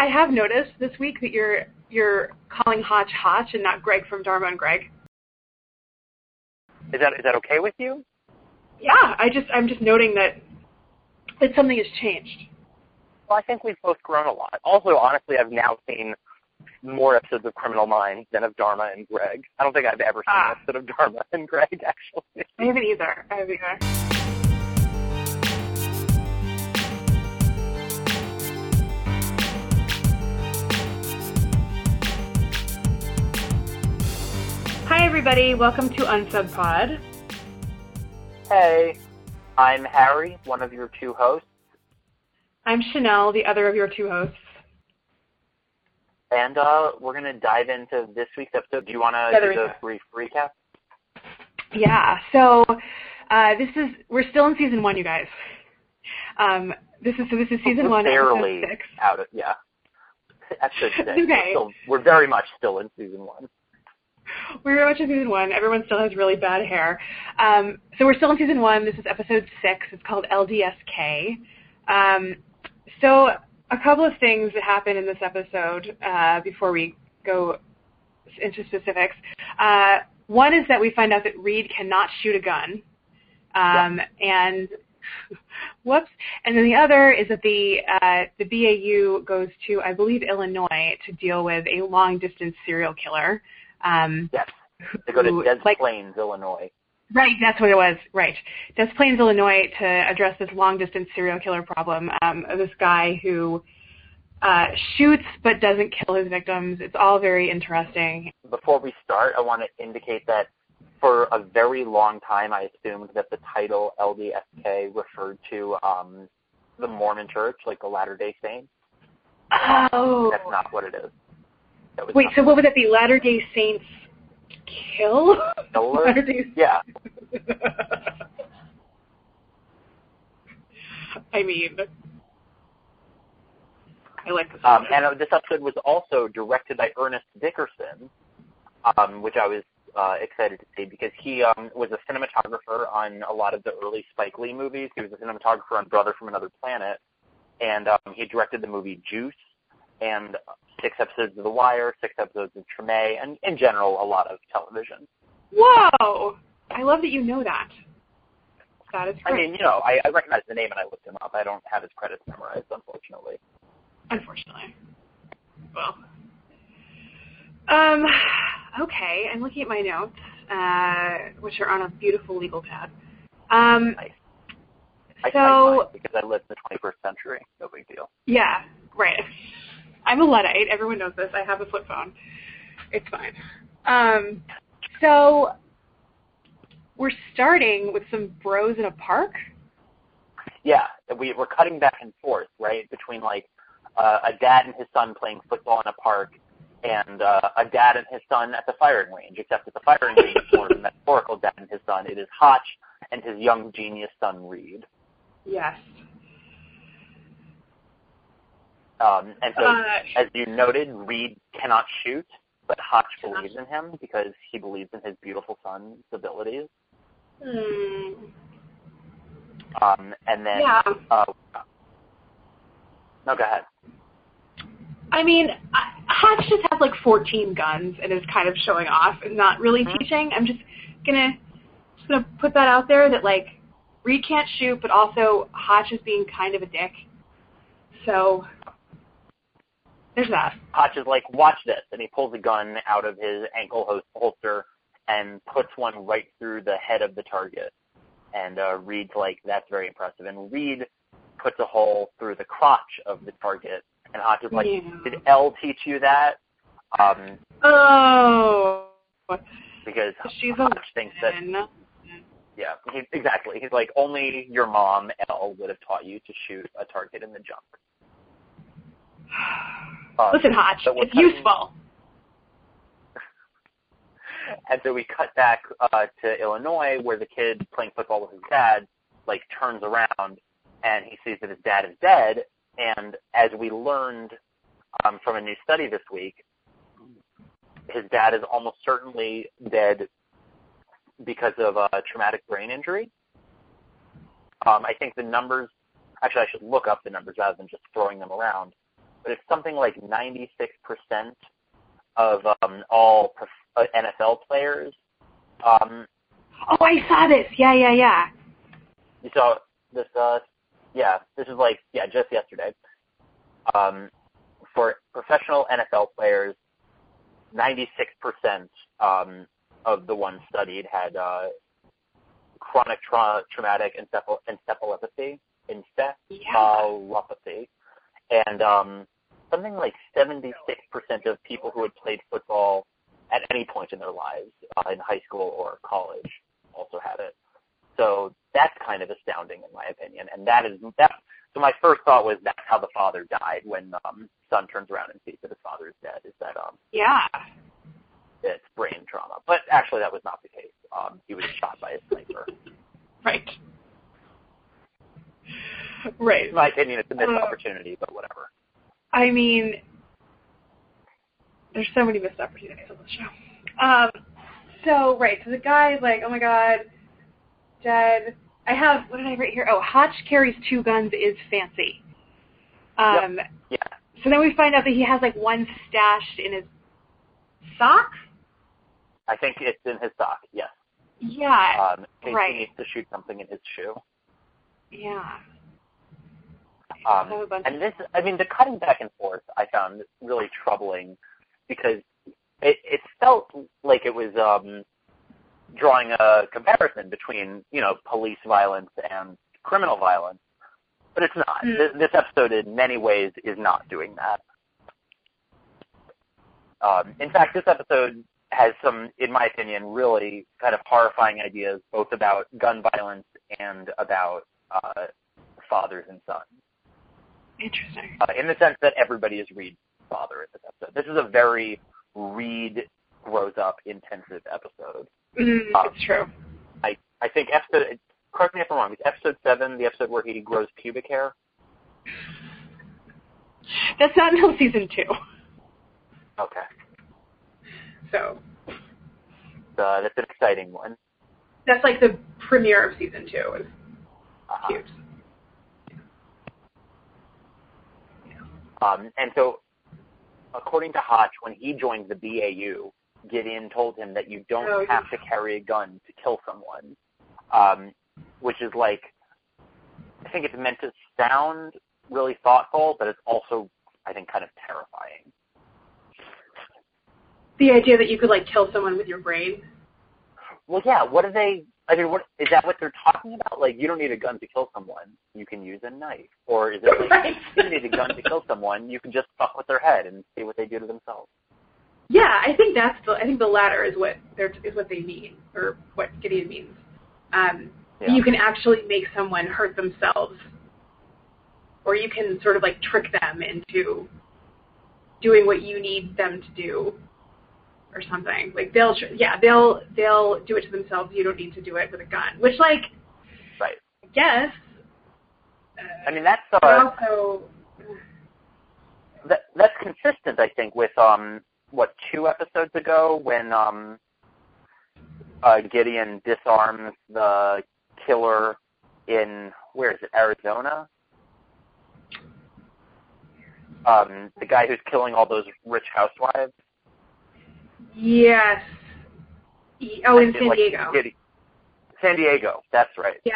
I have noticed this week that you're you're calling Hotch Hotch and not Greg from Dharma and Greg. Is that is that okay with you? Yeah, I just I'm just noting that that something has changed. Well, I think we've both grown a lot. Also, honestly, I've now seen more episodes of Criminal Minds than of Dharma and Greg. I don't think I've ever seen Ah. an episode of Dharma and Greg actually. I haven't either. I haven't either. Everybody, welcome to Unsub Pod. Hey, I'm Harry, one of your two hosts, I'm Chanel, the other of your two hosts. and uh, we're gonna dive into this week's episode. Do you want to do the brief recap? Yeah, so uh, this is we're still in season one, you guys. Um, this is so this is season We're one, barely episode six. out of yeah. Episode six. Okay. We're, still, we're very much still in season one. We're very much in season one. Everyone still has really bad hair. Um, so we're still in season one. This is episode six. It's called LDSK. Um, so a couple of things that happen in this episode uh, before we go into specifics. Uh, one is that we find out that Reid cannot shoot a gun. Um, And whoops. And then the other is that the uh, the BAU goes to, I believe, Illinois to deal with a long distance serial killer. Um, Yes. They go to Des like, Plaines, Illinois. Right, that's what it was. Right, Des Plaines, Illinois, to address this long-distance serial killer problem. Um, this guy who uh, shoots but doesn't kill his victims. It's all very interesting. Before we start, I want to indicate that for a very long time, I assumed that the title LDSK referred to um, the Mormon Church, like the Latter Day Saints. Oh, That's not what it is. Wait. So what would that be? Latter Day Saints kill? Latter Day. Yeah. I mean, I like this. Um, and uh, this episode was also directed by Ernest Dickerson, um, which I was uh, excited to see because he um, was a cinematographer on a lot of the early Spike Lee movies. He was a cinematographer on Brother from Another Planet, and um, he directed the movie Juice and six episodes of The Wire, six episodes of Treme, and in general, a lot of television. Whoa! I love that you know that. That is I mean, you know, I, I recognize the name and I looked him up. I don't have his credits memorized, unfortunately. Unfortunately. Well. Um, okay, I'm looking at my notes, uh, which are on a beautiful legal pad. Um, Nice. I so, because I live in the 21st century. No big deal. yeah, right. I'm a Luddite. Everyone knows this. I have a flip phone. It's fine. Um, so, we're starting with some bros in a park. Yeah, we we're cutting back and forth, right, between like uh, a dad and his son playing football in a park, and uh, a dad and his son at the firing range. Except at the firing range, it's more of a metaphorical dad and his son. It is Hotch and his young genius son Reid. Yes. Um, and so, Uh, as you noted, Reid cannot shoot, but Hotch believes in him because he believes in his beautiful son's abilities. hmm. Um, and then, Yeah. uh, no, go ahead. I mean, Hotch just has like 14 guns and is kind of showing off and not really Mhm. teaching. I'm just gonna just gonna put that out there that like Reid can't shoot, but also Hotch is being kind of a dick. So that. Hotch is like, watch this, and he pulls a gun out of his ankle holster and puts one right through the head of the target. And uh, Reid's like, that's very impressive. And Reid puts a hole through the crotch of the target. And Hotch is like, Yeah. did Elle teach you that? Um, Oh, because she's a thinks that, yeah, he, exactly. He's like, only your mom, Elle, would have taught you to shoot a target in the junk. Um, Listen, Hotch, so it's cutting- useful. And so we cut back uh, to Illinois, where the kid playing football with his dad, like turns around and he sees that his dad is dead. And as we learned um, from a new study this week, his dad is almost certainly dead because of a traumatic brain injury. Um, I think the numbers, actually, I should look up the numbers rather than just throwing them around. But it's something like 96% of um, all prof- uh, NFL players. Um, Oh, I saw this. Yeah, yeah, yeah. you saw this, uh, yeah, this is like, yeah, just yesterday. Um, for professional NFL players, 96% um, of the ones studied had uh, chronic tra- traumatic encephal- encephalopathy, encephalopathy, and um, something like 76% of people who had played football at any point in their lives, uh, in high school or college, also had it. So that's kind of astounding in my opinion, and that is that. So my first thought was that's how the father died when um, son turns around and sees that his father is dead. Is that um, Yeah. it's brain trauma? But actually, that was not the case. Um, he was shot by a sniper. Right. Right. In my opinion, it's a missed Uh, opportunity, but whatever. I mean, there's so many missed opportunities on this show. Um, so right, so the guy's like, oh my god, dead. I have what did I write here? Oh, Hotch carries two guns is fancy. Um, Yeah. so then we find out that he has like one stashed in his sock. I think it's in his sock. Yes. Yeah, Um, in case right. he needs to shoot something in his shoe. yeah. Um, Have a bunch and this, I mean, the cutting back and forth I found really troubling because it, it felt like it was um, drawing a comparison between, you know, police violence and criminal violence, but it's not. Mm. This, this episode, in many ways, is not doing that. Um, in fact, this episode has some, in my opinion, really kind of horrifying ideas, both about gun violence and about uh, fathers and sons Interesting. uh, in the sense that everybody is Reid's father in this episode. This is a very Reid grows up intensive episode. Mm, Um, it's true. I I think episode. Correct me if I'm wrong. It's episode seven, the episode where he grows pubic hair. That's not until season two. Okay, So uh, that's an exciting one. that's like the premiere of season two. Is Uh, cute. Um, and so, according to Hotch, when he joined the BAU, Gideon told him that you don't Oh, have to carry a gun to kill someone, um, which is like, I think it's meant to sound really thoughtful, but it's also, I think, kind of terrifying. The idea that you could like kill someone with your brain. Well, yeah. What are they? I mean, what is that? What they're talking about? Like, you don't need a gun to kill someone. You can use a knife, or is it like Right. you don't need a gun to kill someone? You can just fuck with their head and see what they do to themselves. Yeah, I think that's the I think the latter is what they're is what they mean or what Gideon means. Um, Yeah. You can actually make someone hurt themselves, or you can sort of like trick them into doing what you need them to do, or something. Like they'll tr- yeah they'll they'll do it to themselves. You don't need to do it with a gun. Which like Right. I guess. Uh, I mean, that's uh, also that that's consistent, I think, with um what two episodes ago when um uh, Gideon disarms the killer in where is it Arizona? Um, the guy who's killing all those rich housewives. Yes. Oh, in Like, San Diego. Gide- San Diego, that's right. Yeah.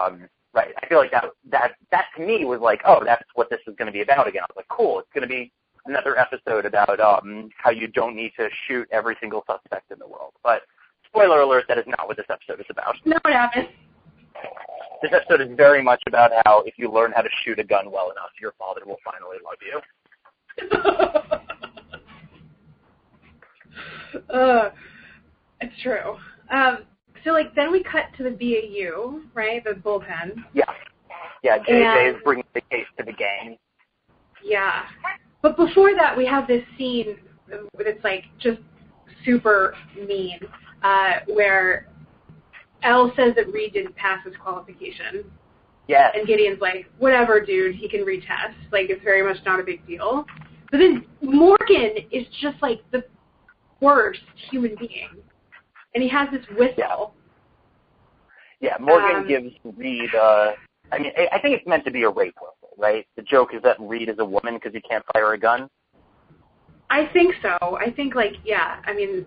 Um, right. I feel like that that that to me was like, oh, that's what this is going to be about again. I was like, cool. It's going to be another episode about um how you don't need to shoot every single suspect in the world. But spoiler alert, that is not what this episode is about. No, it happened. This episode is very much about how if you learn how to shoot a gun well enough, your father will finally love you. uh, it's true. Um, so like then we cut to the BAU, right? The bullpen. Yeah. Yeah, JJ And- is bringing the case to the gang. Yeah. But before that, we have this scene that's like just super mean, uh, where Elle says that Reid didn't pass his qualification, Yes. and Gideon's like, "Whatever, dude, he can retest. Like it's very much not a big deal." But then Morgan is just like the worst human being, and he has this whistle. Yeah, Morgan Um, gives Reid. Uh, I mean, I think it's meant to be a rape whistle. right? The joke is that Reid is a woman because he can't fire a gun. I think so. I think like yeah. I mean,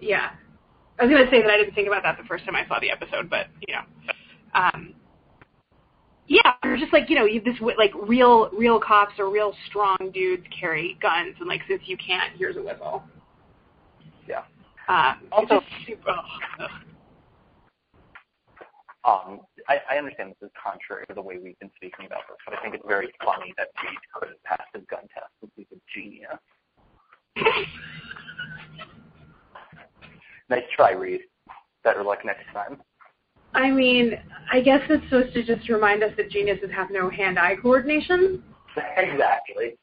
yeah. I was gonna say that I didn't think about that the first time I saw the episode, but you know, um, yeah, or just like you know, you, this like real real cops or real strong dudes carry guns, and like since you can't, here's a whistle. Um, Also- oh. Um, I, I understand this is contrary to the way we've been speaking about this, but I think it's very funny that Reid could have passed his gun test since he's a genius. Nice try, Reid. Better luck next time. I mean, I guess it's supposed to just remind us that geniuses have no hand-eye coordination. exactly.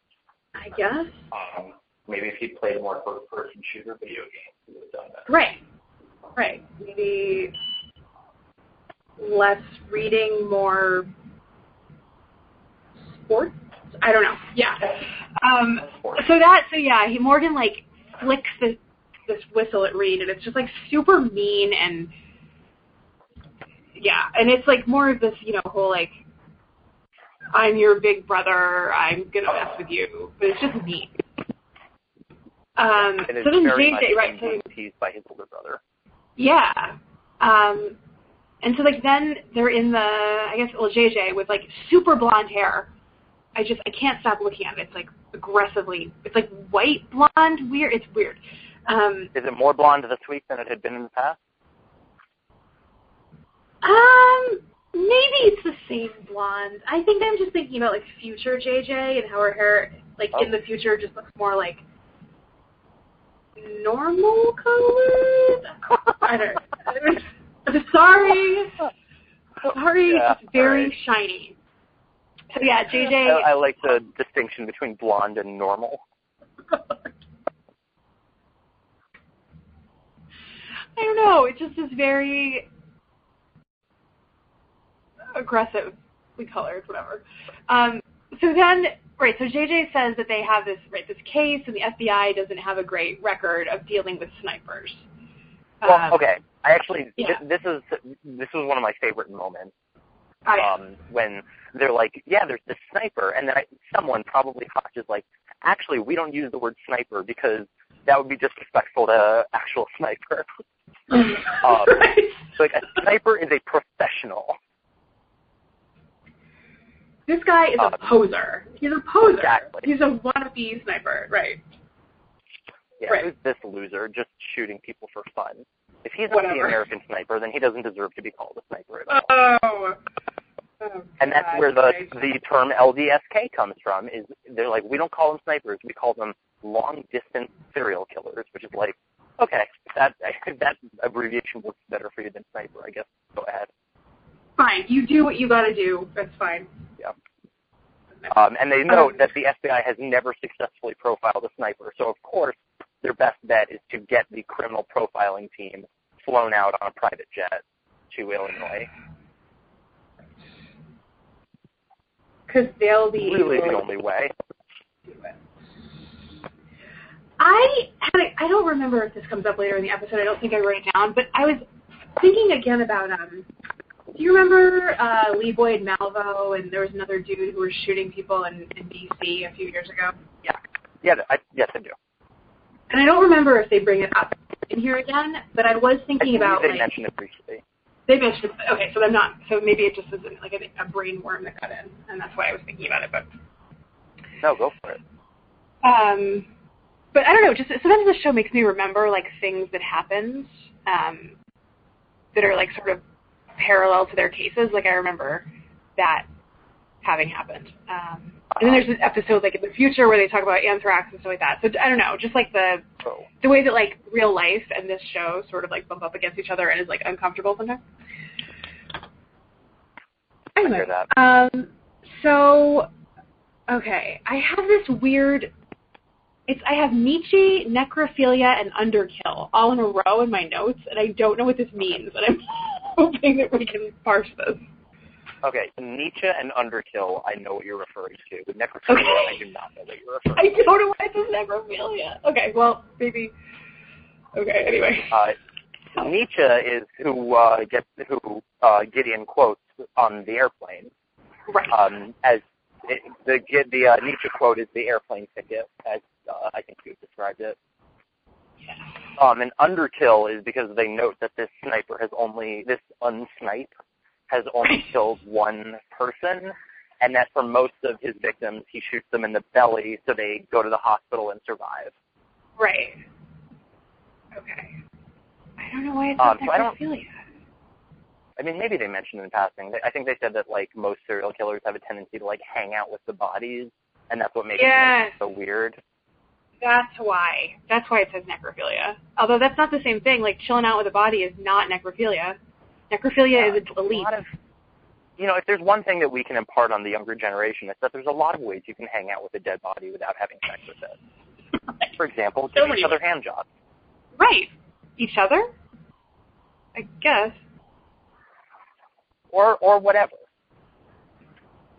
I guess. Um, maybe if he played a more first-person shooter video games, he would have done better. Right. Right. Maybe less reading, more sports. I don't know. Yeah. Um, so that. So yeah, he Morgan like flicks this this whistle at Reid, and it's just like super mean and yeah, and it's like more of this you know whole like I'm your big brother, I'm gonna mess with you, but it's just mean. Um, is so then JJ, right? So teased by his older brother. yeah. Um, and so like then they're in the I guess well JJ with like super blonde hair. I just I can't stop looking at it. It's like aggressively. It's like white blonde. Weird. It's weird. Um, Is it more blonde this week than it had been in the past? um, maybe it's the same blonde. I think I'm just thinking about like future JJ and how her hair like in Oh. the future just looks more like normal colors. I don't. I I'm sorry. Sorry, Yeah, it's very alright. shiny. So yeah, I, JJ. I like the distinction between blonde and normal. I don't know. It just is very aggressively colored, whatever. Um, so then, right? So JJ says that they have this right this case, and the FBI doesn't have a great record of dealing with snipers. Well, Um, okay. I actually yeah. th- this is this was one of my favorite moments I, um, when they're like, yeah, there's this sniper, and then I, someone probably is like, actually, we don't use the word sniper because that would be disrespectful to actual sniper. um, right. So like a sniper is a professional. This guy is a Um, poser. He's a poser. Exactly. He's a wannabe sniper. Right. Yeah, Right. who's this loser just shooting people for fun? If he's not the American sniper, then he doesn't deserve to be called a sniper at all. Oh. oh And that's God, where the Christ. the term LDSK comes from. Is they're like we don't call them snipers, we call them long distance serial killers, which is like okay, that that abbreviation works better for you than sniper, I guess. Go ahead. Fine. You do what you got to do. That's fine. Yeah. Um, and they note that the FBI has never successfully profiled a sniper, so of course their best bet is to get the criminal profiling team flown out on a private jet to Illinois. Because they'll be Really the only way. I had a, I don't remember if this comes up later in the episode. I don't think I wrote it down, but I was thinking again about um. Do you remember uh, Lee Boyd Malvo and there was another dude who was shooting people in, in D.C. a few years ago? Yeah. Yeah, I, yes, I do. And I don't remember if they bring it up in here again, but I was I thinking believe about they like mentioned it briefly. they mentioned it. Okay, so I'm not. So maybe it just isn't like a, a brain worm that got in, and that's why I was thinking about it. But No, go for it. Um, but I don't know. Just sometimes the show makes me remember like things that happened um, that are like sort of parallel to their cases. Like I remember that having happened. Um, and then there's an episode like in the future where they talk about anthrax and stuff like that. So I don't know. Just like the the way that like real life and this show sort of like bump up against each other and is like uncomfortable sometimes. I Anyway, hear that. um, so okay, I have this weird. It's I have Nietzsche, necrophilia, and underkill all in a row in my notes, and I don't know what this means, and I'm hoping that we can parse this. Okay, Nietzsche and Underkill, I know what you're referring to. But Necrophilia, I do not know what you're referring to. I don't know why it says necrophilia. Okay, well maybe. Okay, anyway. Uh, Nietzsche is who uh, gets who uh, Gideon quotes on the airplane Right. um, as it, the the uh, Nietzsche quote is the airplane ticket, as uh, I think you described it. Um, and underkill is because they note that this sniper has only this unsnipe has only killed one person, and that for most of his victims he shoots them in the belly so they go to the hospital and survive. Right. Okay. I don't know why it's Um, so I don't- necrophilia. I mean, maybe they mentioned in passing. I think they said that like most serial killers have a tendency to like hang out with the bodies, and that's what makes Yes. it so weird. That's why. That's why it says necrophilia. Although that's not the same thing. Like chilling out with a body is not necrophilia. Necrophilia Yeah, is a of, you know, if there's one thing that we can impart on the younger generation, it's that there's a lot of ways you can hang out with a dead body without having sex with it. For example, give each other hand jobs. Right. Each other? I guess. or or whatever.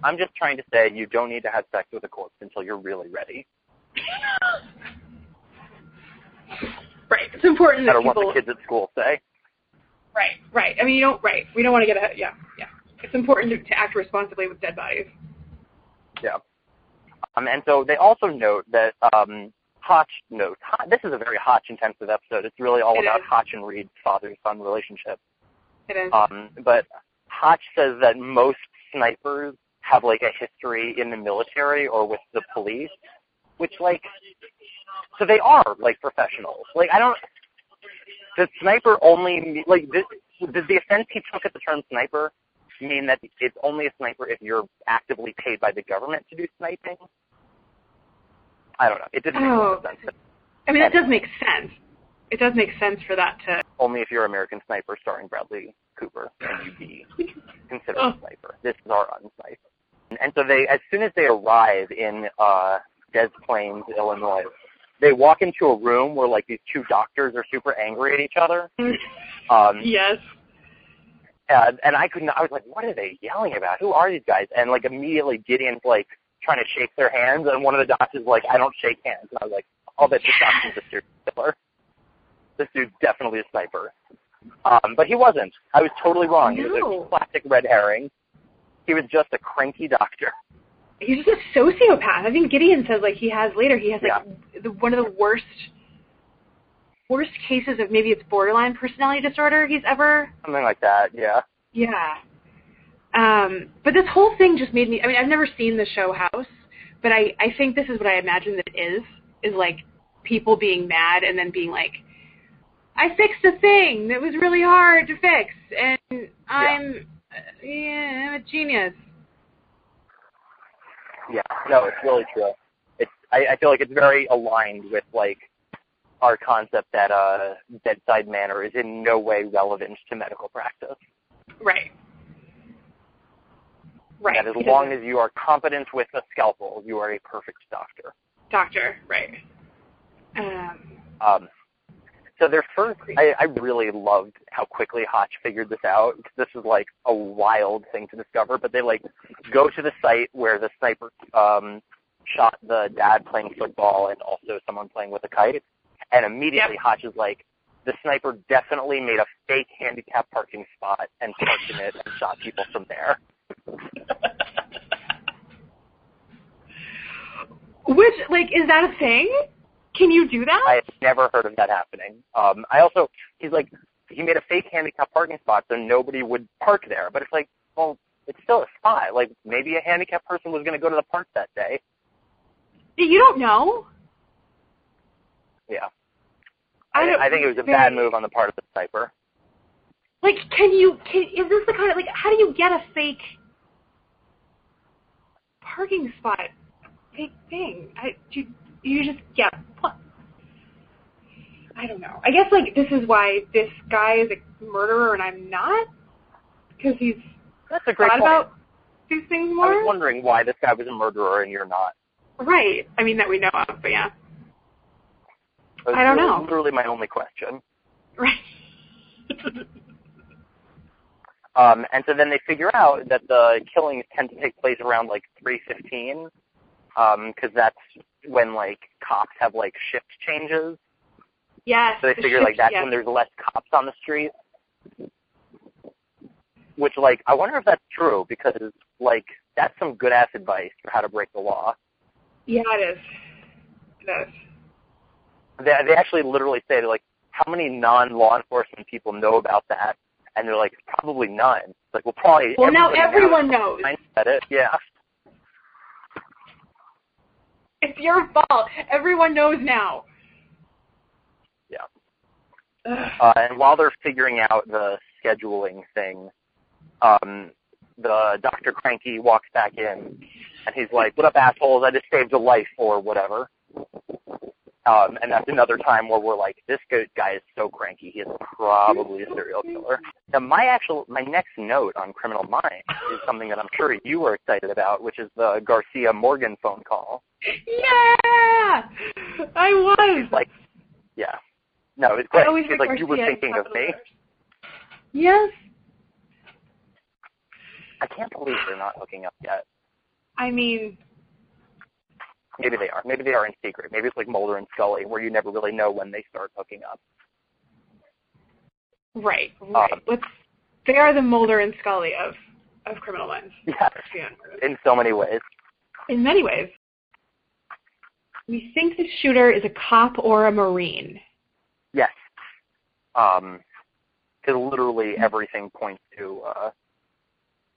I'm just trying to say you don't need to have sex with a corpse until you're really ready. Right. It's important that people. the kids at school say. Right. Right. I mean, you don't. Right. We don't want to get ahead. Yeah. Yeah. It's important to, to act responsibly with dead bodies. Yeah. Um, and so they also note that um, Hotch notes. Ho- this is a very Hotch intensive episode. It's really all It about is. Hotch and Reid's father-son relationship. It is. Um, but Hotch says that most snipers have like a history in the military or with the police, which like, so they are like professionals. Like I don't. The sniper only like this. Does the offense he took at the term sniper mean that it's only a sniper if you're actively paid by the government to do sniping? I don't know. It didn't make a lot of Oh. sense. I mean, it does make sense. It does make sense for that to. Only if you're American Sniper starring Bradley Cooper can you be considered Oh. a sniper. This is our unsniper. And so they, as soon as they arrive in uh, Des Plaines, Illinois, they walk into a room where like these two doctors are super angry at each other. Um, yes. and, and I couldn't. I was like, what are they yelling about? Who are these guys? And like immediately Gideon's like trying to shake their hands, and one of the doctors is like, I don't shake hands. And I was like, I'll bet this doctor's a serial killer. This dude's definitely a sniper. Um, but he wasn't. I was totally wrong. He was a classic red herring. He was just a cranky doctor. He's just a sociopath. I think Gideon says like he has later. He has like the, one of the worst, worst cases of maybe it's borderline personality disorder he's ever. Something like that, yeah. Yeah. Um, but this whole thing just made me. I mean, I've never seen the show House, but I I think this is what I imagine that it is is like people being mad and then being like, I fixed a thing that was really hard to fix, and I'm uh, yeah, I'm a genius. Yeah, no, it's really true. It's I, I feel like it's very aligned with like our concept that uh bedside manner is in no way relevant to medical practice. Right. Right. That as because long as you are competent with a scalpel, you are a perfect doctor. doctor, right. Um, Um, so their first, I, I really loved how quickly Hotch figured this out this is like a wild thing to discover. But they like go to the site where the sniper um, shot the dad playing football and also someone playing with a kite, and immediately Yep. Hotch is like, the sniper definitely made a fake handicap parking spot and parked in it and shot people from there. which, like, is that a thing? Can you do that? I have never heard of that happening. Um, I also, he's like, he made a fake handicap parking spot so nobody would park there. But it's like, well, it's still a spot. Like maybe a handicapped person was going to go to the park that day. you don't know. Yeah, I, I, don't, I think it was a very- bad move on the part of the sniper. Like, can you? Can, is this the kind of like? How do you get a fake parking spot? Fake thing? I you you just yeah. I don't know. I guess like this is why this guy is a murderer and I'm not because he's That's a great thought point. about these things more. I was wondering why this guy was a murderer and you're not. Right. I mean that we know of, but yeah. That was I don't really- know. Literally my only question. Right. Um, and so then they figure out that the killings tend to take place around like 3:15, because that's when like cops have like shift changes. Yes. So they figure like that's when there's less cops on the street. Which like I wonder if that's true because like that's some good ass advice for how to break the law. Yeah, it is. It is. They they actually literally say like, how many non law enforcement people know about that? And they're like, probably none. It's like, well, probably. Well, now everyone knows. I said it. Yeah. It's your fault. Everyone knows now. Uh, and while they're figuring out the scheduling thing, um, the Dr. Cranky walks back in, and he's like, "What up, assholes? I just saved a life, or whatever." Um, and that's another time where we're like, "This guy is so cranky. He is probably a serial killer." Now, my actual, my next note on Criminal Minds is something that I'm sure you were excited about, which is the Garcia Morgan phone call. Yeah, I was. Like, yeah, no, it's great. It's like you were thinking of me. Yes. I can't believe they're not hooking up yet. I mean, Maybe they are. Maybe they are in secret. Maybe it's like Mulder and Scully, where you never really know when they start hooking up. right, right. Um, Let's. They are the Mulder and Scully of of Criminal Minds. Yes, Garcia and Morgan. in so many ways. In many ways. We think the shooter is a cop or a marine. Yes. Um, because literally everything points to uh,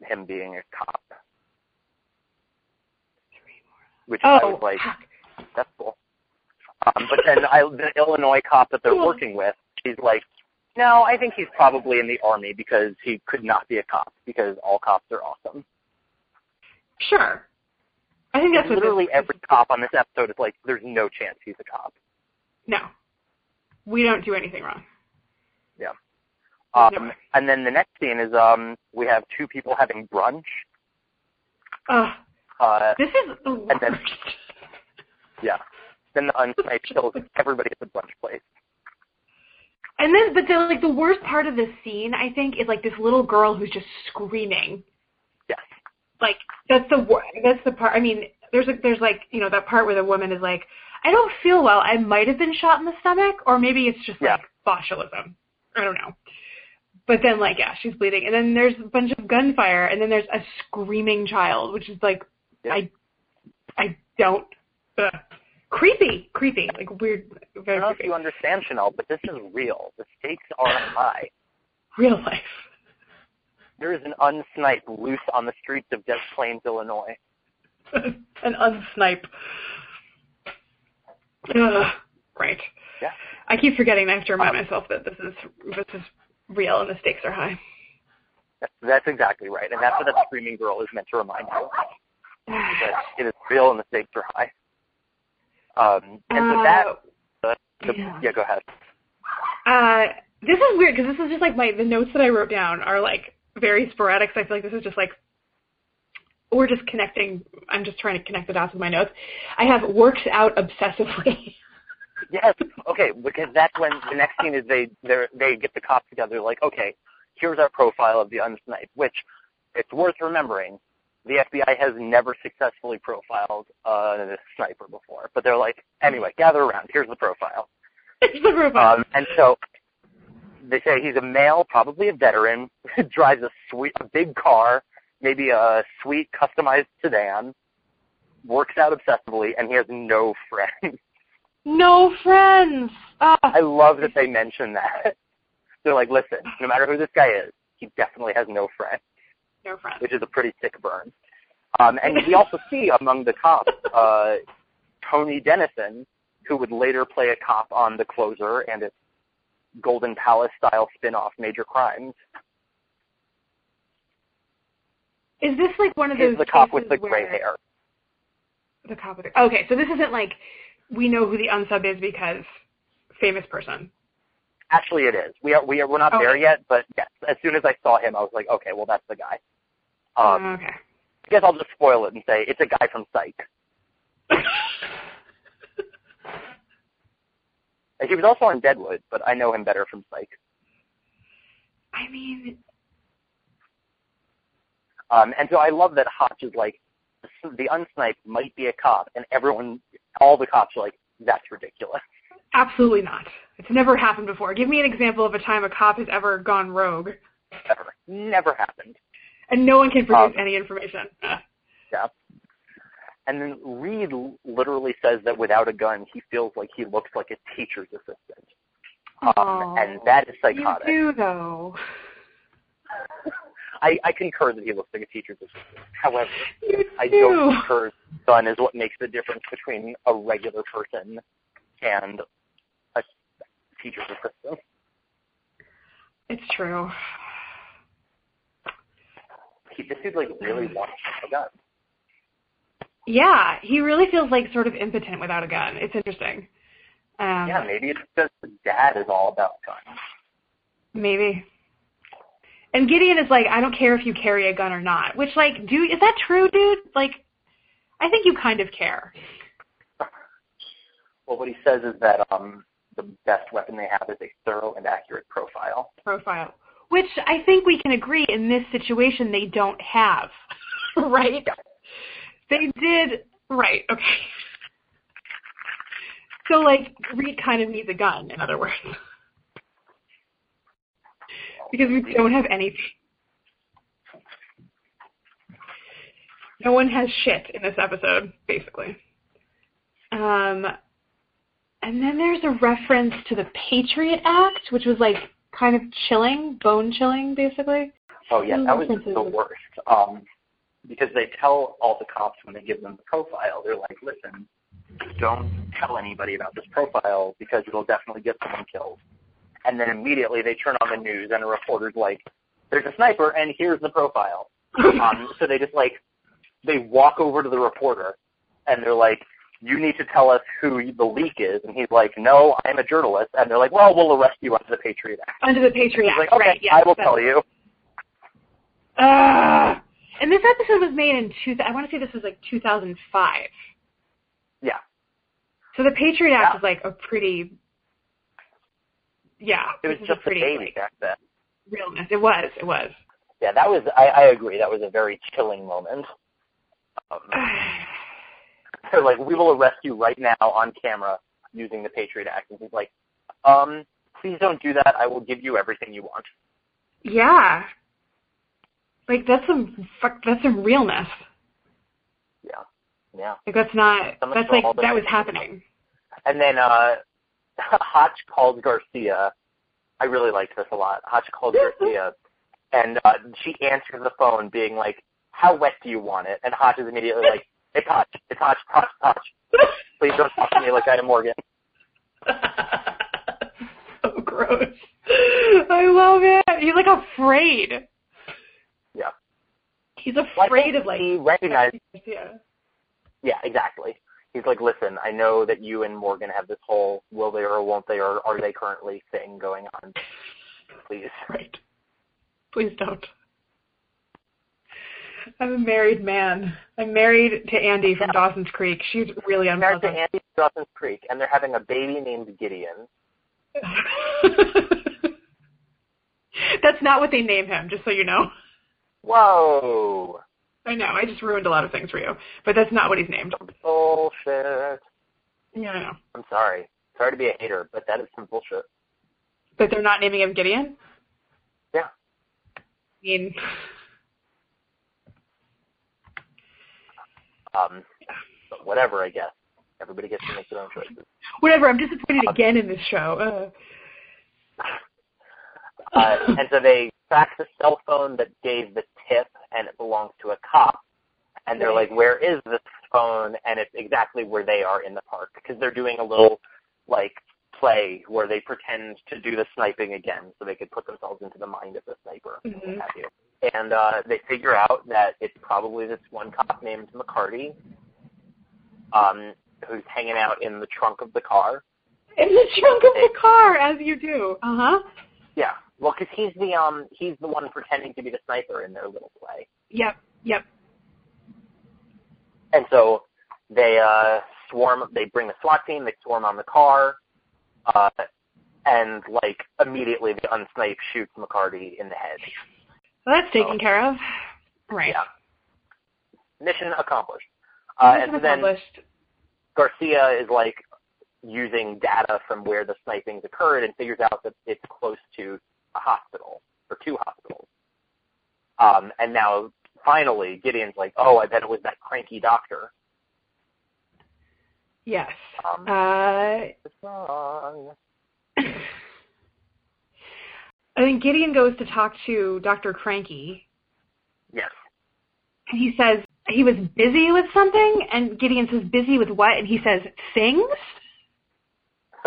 him being a cop, which I Oh, was like, fuck. that's cool. Um, but then I, the Illinois cop that they're working with, he's like, no, I think he's probably in the army because he could not be a cop because all cops are awesome. Sure. I think that's what literally every cop on this episode is like, there's no chance he's a cop. No. We don't do anything wrong. Yeah. Um, and then the next scene is um, we have two people having brunch. Ugh. Uh, This is the And then- yeah. Then the unsniped kills everybody at the brunch place. And then, but the like the worst part of this scene, I think, is like this little girl who's just screaming. Yes. Like that's the that's the part. I mean, there's a, there's like you know that part where the woman is like, I don't feel well. I might have been shot in the stomach, or maybe it's just Yeah. like botulism. I don't know. But then like yeah, she's bleeding, and then there's a bunch of gunfire, and then there's a screaming child, which is like Yeah. I I don't. Uh, creepy, creepy, like weird, I don't know if you understand, Chanel, but this is real. The stakes are high. Real life. There is an unsnipe loose on the streets of Des Plaines, Illinois. An unsnipe. Ugh, right. Yeah. I keep forgetting I have to remind Um, myself that this is this is real and the stakes are high. That's, that's exactly right. And that's what that screaming girl is meant to remind you. That it is real and the stakes are high. Um, and so that, uh, the, yeah. yeah, go ahead. Uh, this is weird because this is just like my the notes that I wrote down are like very sporadic. So I feel like this is just like we're just connecting. I'm just trying to connect the dots with my notes. I have works out obsessively. Yes. Okay. Because that's when the next scene is they they they get the cops together. Like, okay, here's our profile of the unsnipe. Which it's worth remembering. The FBI has never successfully profiled uh, a sniper before, but they're like, anyway, gather around. Here's the profile. it's the profile. Um, and so they say he's a male, probably a veteran, drives a sweet, a big car, maybe a sweet customized sedan, works out obsessively, and he has no friends. no friends. Ah. I love that they mention that. They're like, listen, no matter who this guy is, he definitely has no friends, no friends. which is a pretty sick burn. Um, and we also see among the cops uh, Tony Denison, who would later play a cop on The Closer and its Golden Palace style spin-off Major Crimes. Is this like one of those the cop with the gray hair. The cop with the okay, so this isn't like we know who the unsub is because famous person. Actually, it is. We are we are we're not there yet, but yes. As soon as I saw him, I was like, okay, well that's the guy. Um, okay. I guess I'll just spoil it and say it's a guy from Psych. He was also on Deadwood, but I know him better from Psych. I mean, Um, and so I love that Hotch is like, the unsnipe might be a cop, and everyone, all the cops are like, that's ridiculous. absolutely not. It's never happened before. Give me an example of a time a cop has ever gone rogue, Ever. Never happened. and no one can produce Um, any information. Steps. And then Reid literally says that without a gun, he feels like he looks like a teacher's assistant. Um, and that is psychotic. You do, though. I, I concur that he looks like a teacher's assistant. However, I do. don't concur son is what makes the difference between a regular person and a teacher's assistant. It's true. He, this dude like really wants a gun. Yeah, he really feels like sort of impotent without a gun. It's interesting. Um, Yeah, maybe it's because dad is all about guns. Maybe. And Gideon is like, I don't care if you carry a gun or not. Which, like, do is that true, dude? Like, I think you kind of care. Well, what he says is that um, the best weapon they have is a thorough and accurate profile. Profile. Which I think we can agree in this situation they don't have. right? They did. Right. Okay. So, like, Reid kind of needs a gun, in other words. Because we don't have anything. No one has shit in this episode, basically. Um, and then there's a reference to the Patriot Act, which was like kind of chilling, bone chilling, basically. Oh yeah, that was the worst. Um, because they tell all the cops when they give them the profile, they're like, listen, don't tell anybody about this profile because it'll definitely get someone killed. And then immediately they turn on the news and a reporter's like, there's a sniper and here's the profile. Um, so they just like, they walk over to the reporter and they're like, you need to tell us who the leak is. And he's like, no, I'm a journalist. And they're like, well, we'll arrest you under the Patriot Act. Under the Patriot He's Act, like, okay, right? Yeah, I will tell you. Uh, and this episode was made in two. I want to say this was like 2005. Yeah. So the Patriot Act Yeah. is like a pretty. Yeah, It was just a baby like, back then. realness. It was. It was. Yeah, that was. I, I agree. That was a very chilling moment. Um, they're like, "We will arrest you right now on camera using the Patriot Act," and he's like, "Um, please don't do that. I will give you everything you want." yeah. Like that's some fuck. That's some realness. Yeah, yeah. Like that's not. Someone That's like that was happening. And then uh, Hotch calls Garcia. I really liked this a lot. Hotch calls Garcia, and uh, she answers the phone, being like, "How wet do you want it?" And Hotch is immediately like, "It's Hotch. It's Hotch. Hotch. Hotch. Please don't talk to me like I am Morgan." so gross. I love it. He's like afraid. Yeah. He's afraid of like. he recognizes. Yeah. Yeah, exactly. He's like, listen, I know that you and Morgan have this whole will they or won't they or are they currently thing going on. Please. Right. Please don't. I'm a married man. I'm married to Andy from Dawson's Creek. She's really Married to unpleasant. Andy Dawson's Creek, and they're having a baby named Gideon. That's not what they name him, just so you know. Whoa. I know, I just ruined a lot of things for you. But that's not what he's named. Oh, Bullshit. Yeah. I'm sorry. Sorry to be a hater, but that is some bullshit. But they're not naming him Gideon? Yeah. I mean, Um, but whatever, I guess. Everybody gets to make their own choices. whatever, I'm disappointed again in this show. Uh, Uh, and so they track the cell phone that gave the tip, and it belongs to a cop. And they're like, "Where is this phone?" And it's exactly where they are in the park because they're doing a little like play where they pretend to do the sniping again, so they could put themselves into the mind of the sniper. Mhm. You. And uh, they figure out that it's probably this one cop named McCarty, um, who's hanging out in the trunk of the car. in the trunk of the car, as you do. Uh huh. Yeah, well, because he's the um he's the one pretending to be the sniper in their little play. Yep, yep. And so they uh, swarm. They bring the SWAT team. They swarm on the car, uh, and like immediately the unsnipe shoots McCarty in the head. Well, that's taken Oh. care of. Right. Yeah. Mission accomplished. Uh, and then. Garcia is like using data from where the snipings occurred and figures out that it's close to a hospital or two hospitals. Um, and now finally Gideon's like, oh, I bet it was that cranky doctor. Yes. Um, Uh, it's wrong. I think Gideon goes to talk to Dr. Cranky, Yes. and he says he was busy with something, and Gideon says, busy with what? And he says, things?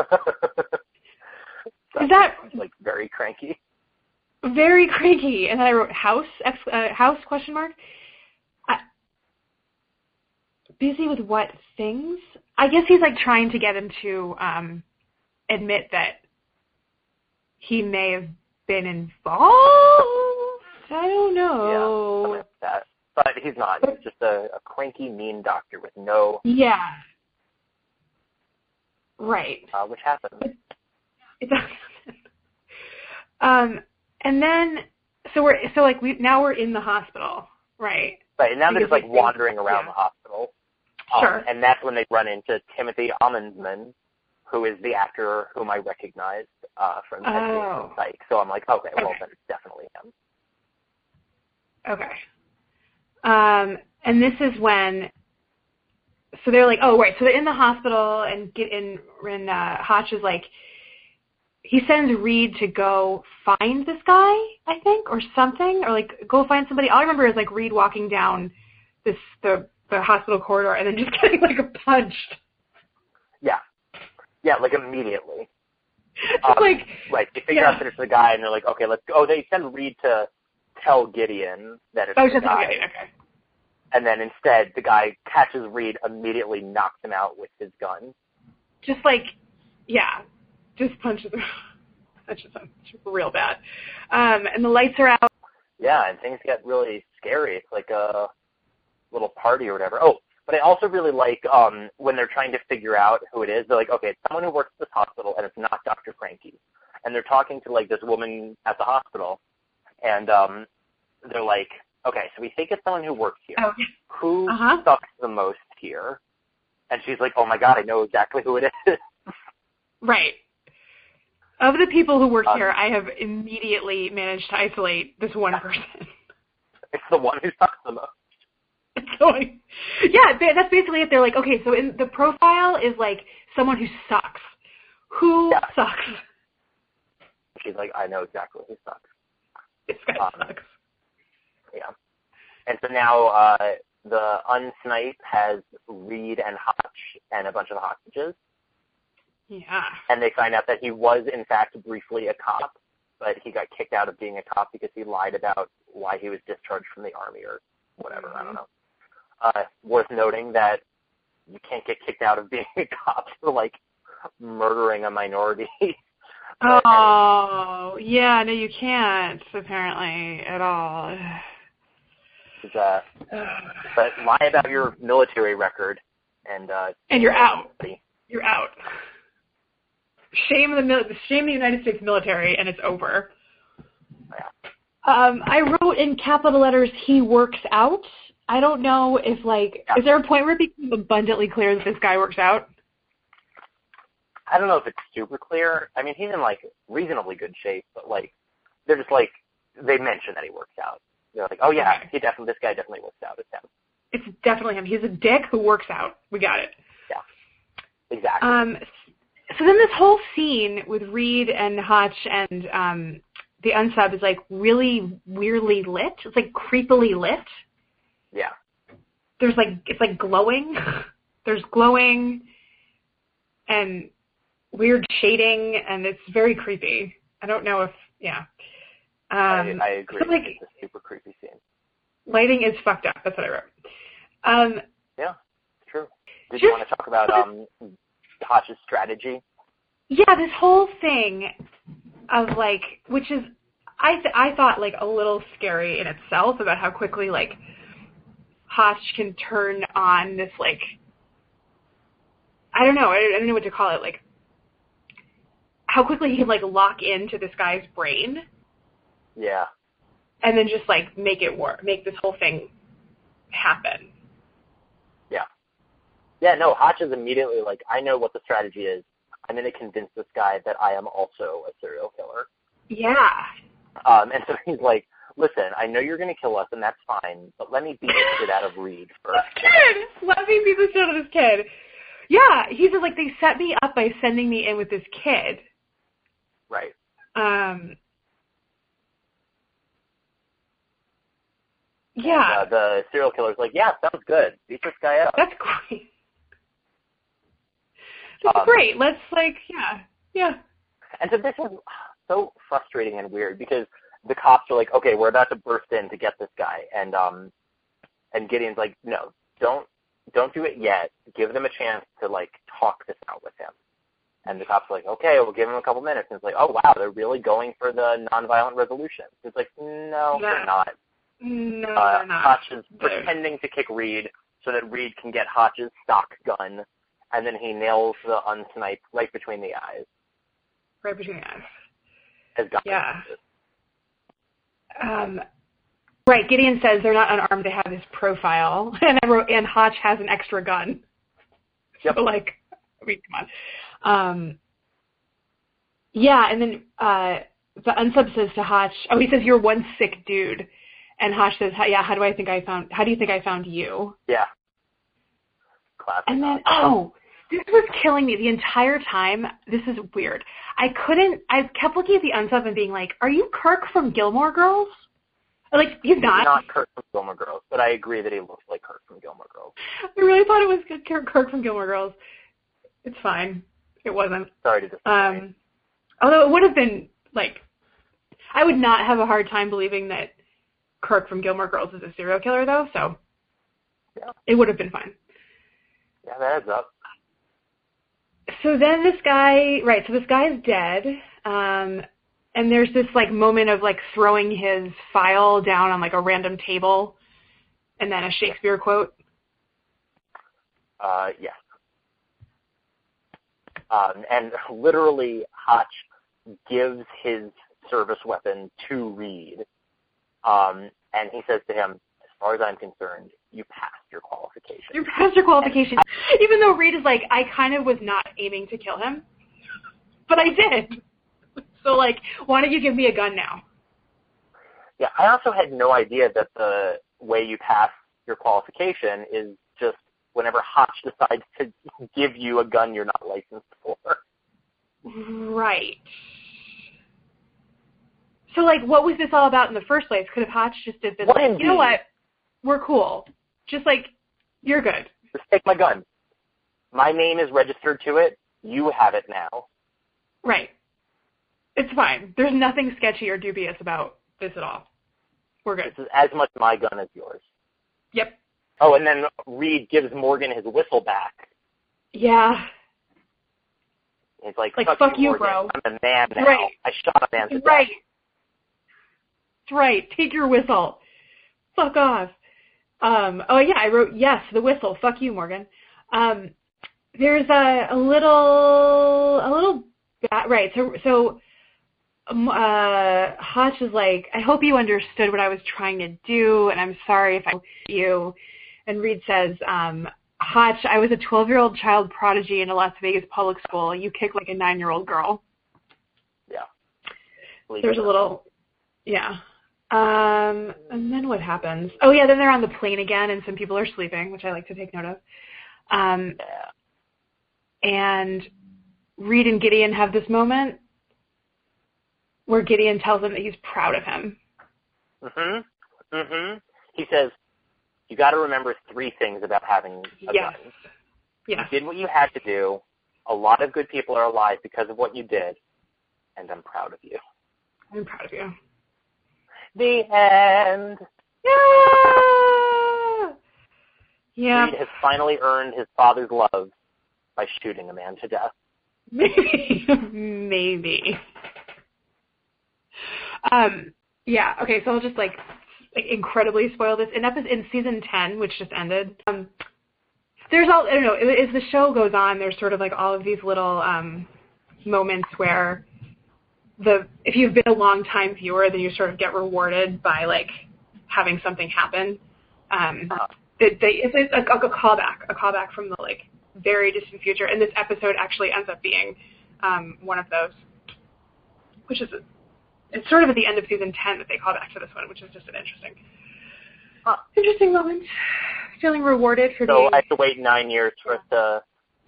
Is that like very cranky? Very cranky? And then I wrote house, ex, uh, house, question mark. I, busy with what things? I guess he's like trying to get him to um, admit that he may have been involved. I don't Yeah, know. like that. But he's not. He's just a, a cranky, mean doctor with no, Yeah. Right. uh, which happens. It does. um, and then so we're so like we now we're in the hospital, right? Right, and now they're just like wandering around yeah. the hospital. Um, Sure. And that's when they run into Timothy Omundson, who is the actor whom I recognized uh, from Ted Oh. Psych. So I'm like, okay, well Okay. then it's definitely him. Okay. Um, and this is when so they're like, oh right, so they're in the hospital and get in and uh Hotch is like he sends Reid to go find this guy, I think, or something, or like go find somebody. All I remember is like Reid walking down this the the hospital corridor and then just getting like punched. Yeah. Yeah, like immediately. Um, like Right, they figure Yeah. out that it's the guy, and they're like, okay, let's go. Oh, they send Reid to tell Gideon that it's was the guy. okay, okay. And then instead, the guy catches Reid, immediately knocks him out with his gun. Just like yeah, just punches just that's real bad. Um, and the lights are out. Yeah, and things get really scary. It's like a little party or whatever. Oh, but I also really like um when they're trying to figure out who it is. They're like, okay, it's someone who works at this hospital, and it's not Dr. Frankie. And they're talking to like this woman at the hospital, and um they're like, okay, so we think it's someone who works here. Oh, Who Uh-huh. sucks the most here? And she's like, oh my god, I know exactly who it is. right. Of the people who work Um, here, I have immediately managed to isolate this one person. it's the one who sucks the most. so I, yeah, that's basically it. They're like, okay, so in the profile is like someone who sucks. Who Yeah. sucks? She's like, I know exactly who sucks. This guy Um, sucks. Yeah. And so now uh, the unsnipe has Reid and Hotch and a bunch of hostages, Yeah. and they find out that he was in fact briefly a cop, but he got kicked out of being a cop because he lied about why he was discharged from the army or whatever. I don't know. Uh, worth noting that you can't get kicked out of being a cop for like murdering a minority. Oh, yeah, no, you can't, apparently, at all. uh, but lie about your military record, and uh, And you're out. You're out. Shame the mil- shame the United States military, and it's over. Um, I wrote in capital letters, "He works out." I don't know if like, Yeah. is there a point where it becomes abundantly clear that this guy works out? I don't know if it's super clear. I mean, he's in like reasonably good shape, but like they're just like they mention that he works out. They're like, oh yeah, Okay. he definitely this guy definitely works out. It's him. It's definitely him. He's a dick who works out. We got it. Yeah. Exactly. Um, so then this whole scene with Reid and Hotch and um, the unsub is like really weirdly lit. It's like creepily lit. yeah. There's like it's like glowing. There's glowing and weird shading, and it's very creepy. I don't know if yeah. Um, I, I agree. so, like it's a super creepy scene. lighting is fucked up. That's what I wrote. Um, Yeah, true. Did Just- you want to talk about um Hotch's strategy? yeah, this whole thing of like, which is, I th- I thought like a little scary in itself about how quickly like Hotch can turn on this like, I don't know, I, I don't know what to call it, like how quickly he can like lock into this guy's brain Yeah. and then just like make it work, make this whole thing happen. Yeah. No, Hotch is immediately like, I know what the strategy is. I'm going to convince this guy that I am also a serial killer. Yeah. Um, and so he's like, listen, I know you're going to kill us, and that's fine, but let me beat the shit out of Reid first. This kid! Let me beat the shit out of this kid. Yeah, he says, like, they set me up by sending me in with this kid. Right. Um, yeah, And, uh, the serial killer's like, yeah, sounds good. Beat this guy up. that's great. That's Um, great. Let's, like, yeah, yeah. And so this is so frustrating and weird because the cops are like, okay, we're about to burst in to get this guy, and um, and Gideon's like, no, don't don't do it yet. Give them a chance to like talk this out with him. And the cops are like, okay, we'll give him a couple minutes. And it's like, oh wow, they're really going for the nonviolent resolution. It's like, no, Yeah. they're not. No, Uh, they're not. Hotch is They're- pretending to kick Reid so that Reid can get Hotch's stock gun, and then he nails the unsnipe right between the eyes. Right between the eyes. As God Yeah. Um, right, Gideon says they're not unarmed, they have his profile. And I wrote, and Hotch has an extra gun. Yep. So, like, I mean, come on. Um, yeah, and then uh, the unsub says to Hotch, oh, he says, you're one sick dude. And Hotch says, yeah, how do I think I found, how do you think I found you? Yeah. Classic. And then, oh, this was killing me the entire time. This is weird. I couldn't, I kept looking at the unsub and being like, are you Kirk from Gilmore Girls? Like, he's not. not Kirk from Gilmore Girls, but I agree that he looks like Kirk from Gilmore Girls. I really thought it was good Kirk from Gilmore Girls. It's fine. It wasn't. Sorry to disappoint. Um, although it would have been like, I would not have a hard time believing that Kirk from Gilmore Girls is a serial killer, though. So Yeah. it would have been fine. yeah, that adds up. So then this guy, right? So this guy is dead. Um, and there's this like moment of like throwing his file down on like a random table, and then a Shakespeare quote. Uh, yes. Um, and literally, Hotch gives his service weapon to Reid, um, and he says to him, "As far as I'm concerned, you passed your qualification." Your past your qualification. Even though Reid is like, I kind of was not aiming to kill him, but I did. So like, why don't you give me a gun now? Yeah, I also had no idea that the way you pass your qualification is just whenever Hotch decides to give you a gun you're not licensed for. Right. So like, what was this all about in the first place? Could have Hotch just have been What like, you know what? We're cool. Just like, you're good. Just take my gun. My name is registered to it. You have it now. Right. It's fine. There's nothing sketchy or dubious about this at all. We're good. This is as much my gun as yours. Yep. Oh, and then Reid gives Morgan his whistle back. Yeah. He's like, Like, fuck, fuck you, Morgan. bro." I'm a man now. Right. I shot a man death. Right. That's right. Take your whistle. Fuck off. Um, oh yeah, I wrote yes, the whistle. Fuck you, Morgan. Um, there's a, a little, a little, ba- right. So, so, um, uh, Hotch is like, I hope you understood what I was trying to do, and I'm sorry if I you. And Reid says, um, Hotch, I was a 12 year old child prodigy in a Las Vegas public school. You kick like a nine year old girl. Yeah. Leave There's a little, yeah. Um, and then what happens? Oh yeah, then they're on the plane again, and some people are sleeping, which I like to take note of. Um, and Reid and Gideon have this moment where Gideon tells him that he's proud of him. Mhm. Mhm. He says, "You got to remember three things about having a Yes. gun. Yes. You did what you had to do. A lot of good people are alive because of what you did, and I'm proud of you." I'm proud of you. The end. Yeah. Yeah. Reid has finally earned his father's love by shooting a man to death. Maybe. Maybe. Um, yeah, okay, so I'll just like, like incredibly spoil this. In episode in season ten, which just ended, um, there's all I don't know, as the show goes on, there's sort of like all of these little um moments where the if you've been a long time viewer, then you sort of get rewarded by like having something happen. Um Uh, they, they it's, it's a, a callback, a callback from the like very distant future, and this episode actually ends up being um, one of those, which is it's sort of at the end of season 10 that they call back to this one, which is just an interesting, Huh. interesting moment. Feeling rewarded for the So being. I have to wait nine years for us to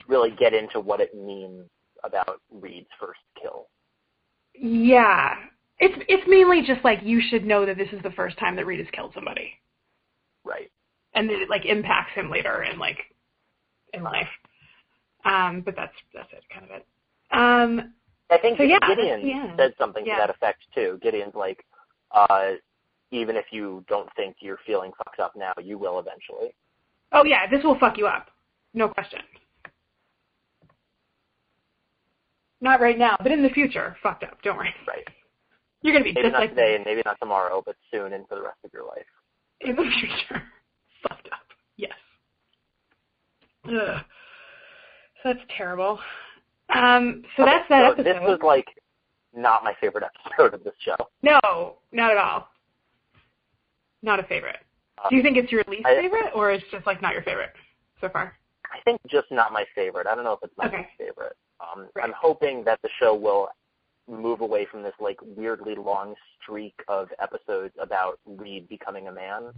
really get into what it means about Reid's first kill. Yeah. It's it's mainly just like you should know that this is the first time that Reid has killed somebody. Right. And that it like impacts him later in like in life. Um, but that's that's it, kind of it. Um I think So, yeah, Gideon said something Yeah. to that effect too. Gideon's like, uh, even if you don't think you're feeling fucked up now, you will eventually. oh yeah, this will fuck you up. No question. Not right now, but in the future, fucked up. Don't worry. Right. You're gonna be Maybe just not like today and maybe not tomorrow, but soon and for the rest of your life. in the future. fucked up. Yes. Ugh. So that's terrible. Um, so Okay, that's that so episode. This was like not my favorite episode of this show. no, not at all. Not a favorite. Do you think it's your least I- favorite, or it's just like not your favorite so far? I think just not my favorite. I don't know if it's my Okay. least favorite. Um, Right. I'm hoping that the show will move away from this like weirdly long streak of episodes about Reid becoming a man.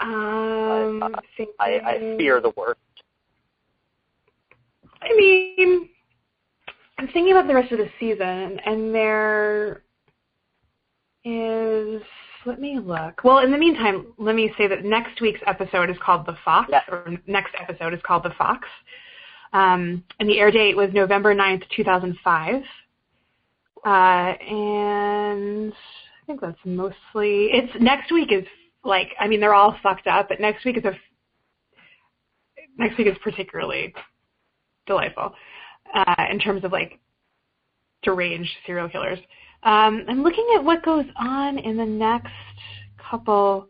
Um, I- thinking, I, I fear the worst. I mean, I'm thinking about the rest of the season, and there is. Let me look. Well, in the meantime, let me say that next week's episode is called The Fox, Yeah. or next episode is called The Fox. Um, and the air date was November 9th, 2005. Uh, and I think that's mostly, it's, next week is like, I mean, they're all fucked up, but next week is a, next week is particularly delightful uh, in terms of like deranged serial killers. Um, I'm looking at what goes on in the next couple.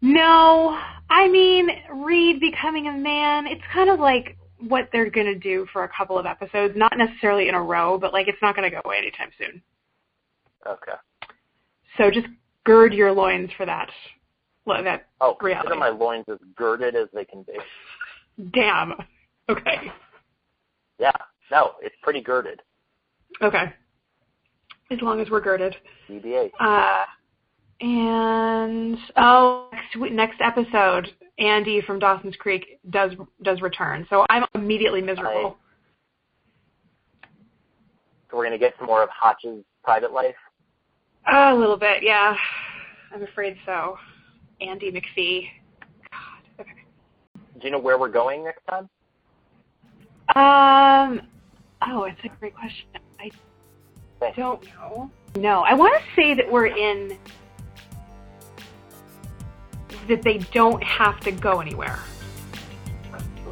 No, I mean Reid becoming a man. It's kind of like what they're gonna do for a couple of episodes, not necessarily in a row, but like it's not gonna go away anytime soon. Okay. So just gird your loins for that. That Oh, Reality. consider my loins as girded as they can be. damn. Okay. Yeah. No, it's pretty girded. Okay. As long as we're girded. DBA. Uh, and oh, next next episode, Andie from Dawson's Creek does does return. So I'm immediately miserable. So we're gonna get some more of Hotch's private life. a little bit, yeah. I'm afraid so. Andie McPhee. God. Okay. Do you know where we're going next time? Um. Oh, it's a great question. I don't know. No, I want to say that we're in. That they don't have to go anywhere.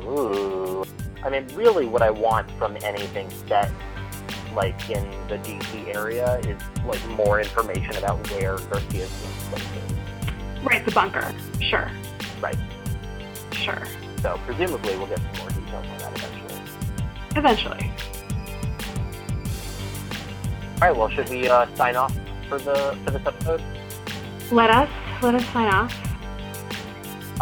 Ooh. I mean, really, what I want from anything set like in the DC area is like more information about where Garcia's place is. Right, the bunker. Sure, Right. sure. So presumably we'll get some more details on that eventually. Eventually. All right. Well, should we uh, sign off for the for this episode? Let us let us sign off.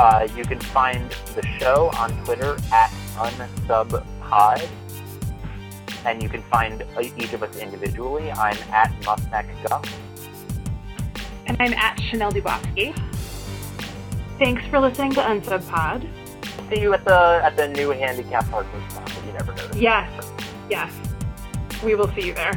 Uh, you can find the show on Twitter at unsubpod, and you can find each of us individually. I'm at MuffneckGuff. And I'm at Chanel Dubofsky. Thanks for listening to Unsub Pod. See you at the at the new handicap parking spot that you never noticed. Yes, yes. We will see you there.